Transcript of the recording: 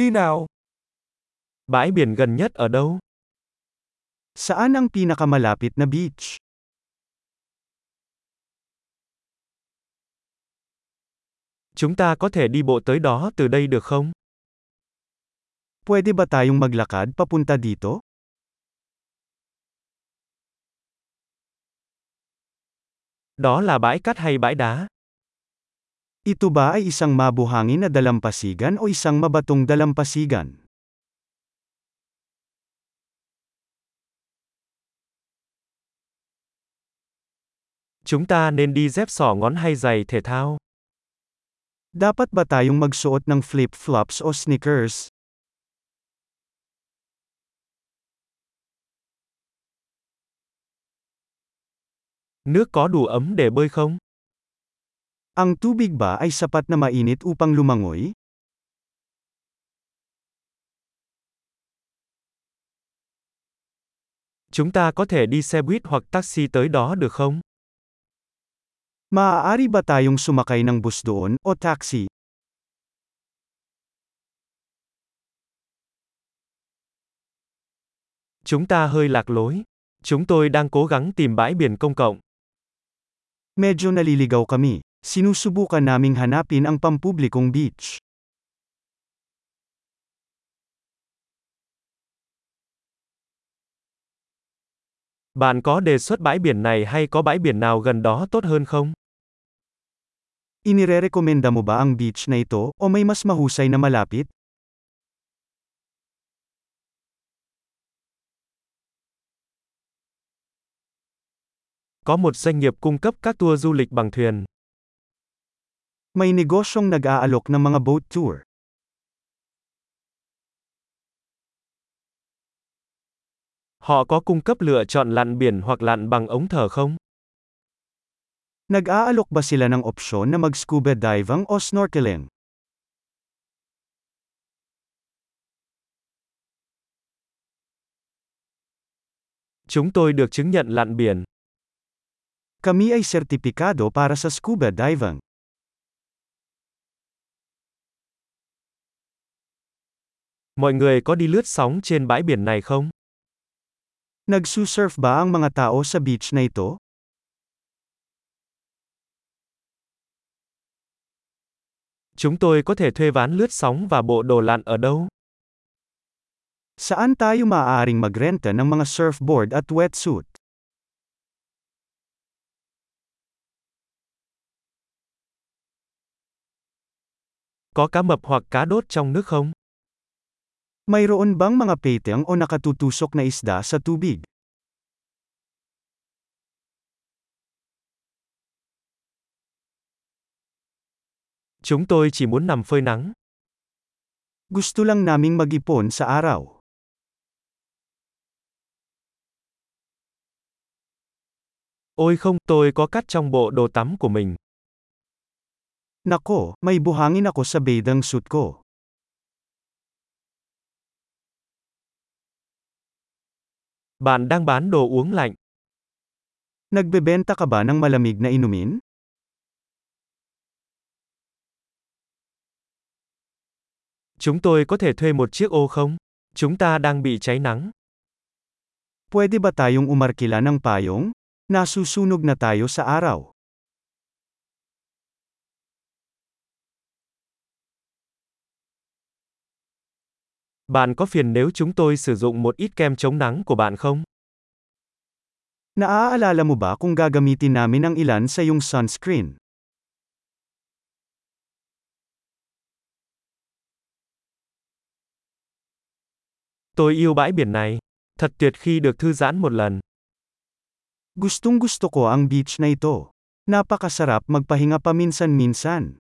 Đi nào. Bãi biển gần nhất ở đâu? Saan ang pinakamalapit na beach? Chúng ta có thể đi bộ tới đó từ đây được không? Pwede ba tayong maglakad papunta dito? Đó là bãi cát hay bãi đá? Ito ba ay isang mabuhangin na dalampasigan o isang mabatong dalampasigan? Chúng ta nên đi dép sỏ ngón hay giày thể thao? Dapat ba tayong magsuot ng flip-flops o sneakers? Nước có đủ ấm để bơi không? Ang tubig ba ay sapat na mainit upang lumangoy? Chúng ta có thể đi xe buýt hoặc taxi tới đó được không? Maaari ba tayong sumakay ng bus doon o taxi? Chúng ta hơi lạc lối. Chúng tôi đang cố gắng tìm bãi biển công cộng. Medyo naliligaw kami. Sinusubukan naming hanapin ang pampublikong beach. Bạn có đề xuất bãi biển này hay có bãi biển nào gần đó tốt hơn không? Inirerekomenda mo ba ang beach na ito o may mas mahusay na malapit? Có một doanh nghiệp cung cấp các tour du lịch bằng thuyền. May negosyong nag-aalok ng mga boat tour. Họ có cung cấp lựa chọn lặn biển hoặc lặn bằng ống thở không? Nag-aalok ba sila ng opsyon na mag-scuba diving o snorkeling? Chúng tôi được chứng nhận lặn biển. Kami ay sertipikado para sa scuba diving. Mọi người có đi lướt sóng trên bãi biển này không? Nagsusurf ba ang mga tao sa beach na ito? Chúng tôi có thể thuê ván lướt sóng và bộ đồ lặn ở đâu? Saan tayo maaaring magrenta ng mga surfboard at wetsuit? Có cá mập hoặc cá đốt trong nước không? Mayroon bang mga peteng o nakatutusok na isda sa tubig? Chúng tôi chỉ muốn nằm phơi nắng. Gusto lang naming mag-ipon sa araw. Ôi không, tôi có cát trong bộ đồ tắm của mình. Nako, may buhangin ako sa bathing suit ko. Bạn đang bán đồ uống lạnh. Nagbebenta ka ba ng malamig na inumin? Chúng tôi có thể thuê một chiếc ô không? Chúng ta đang bị cháy nắng. Pwede ba tayong umarkila ng payong? Nasusunog na tayo sa araw. Bạn có phiền nếu chúng tôi sử dụng một ít kem chống nắng của bạn không? Naaalala mo ba kung gagamitin namin ang ilan sa iyong sunscreen? Tôi yêu bãi biển này. Thật tuyệt khi được thư giãn một lần. Gustong gusto ko ang beach na ito. Napakasarap magpahinga paminsan-minsan.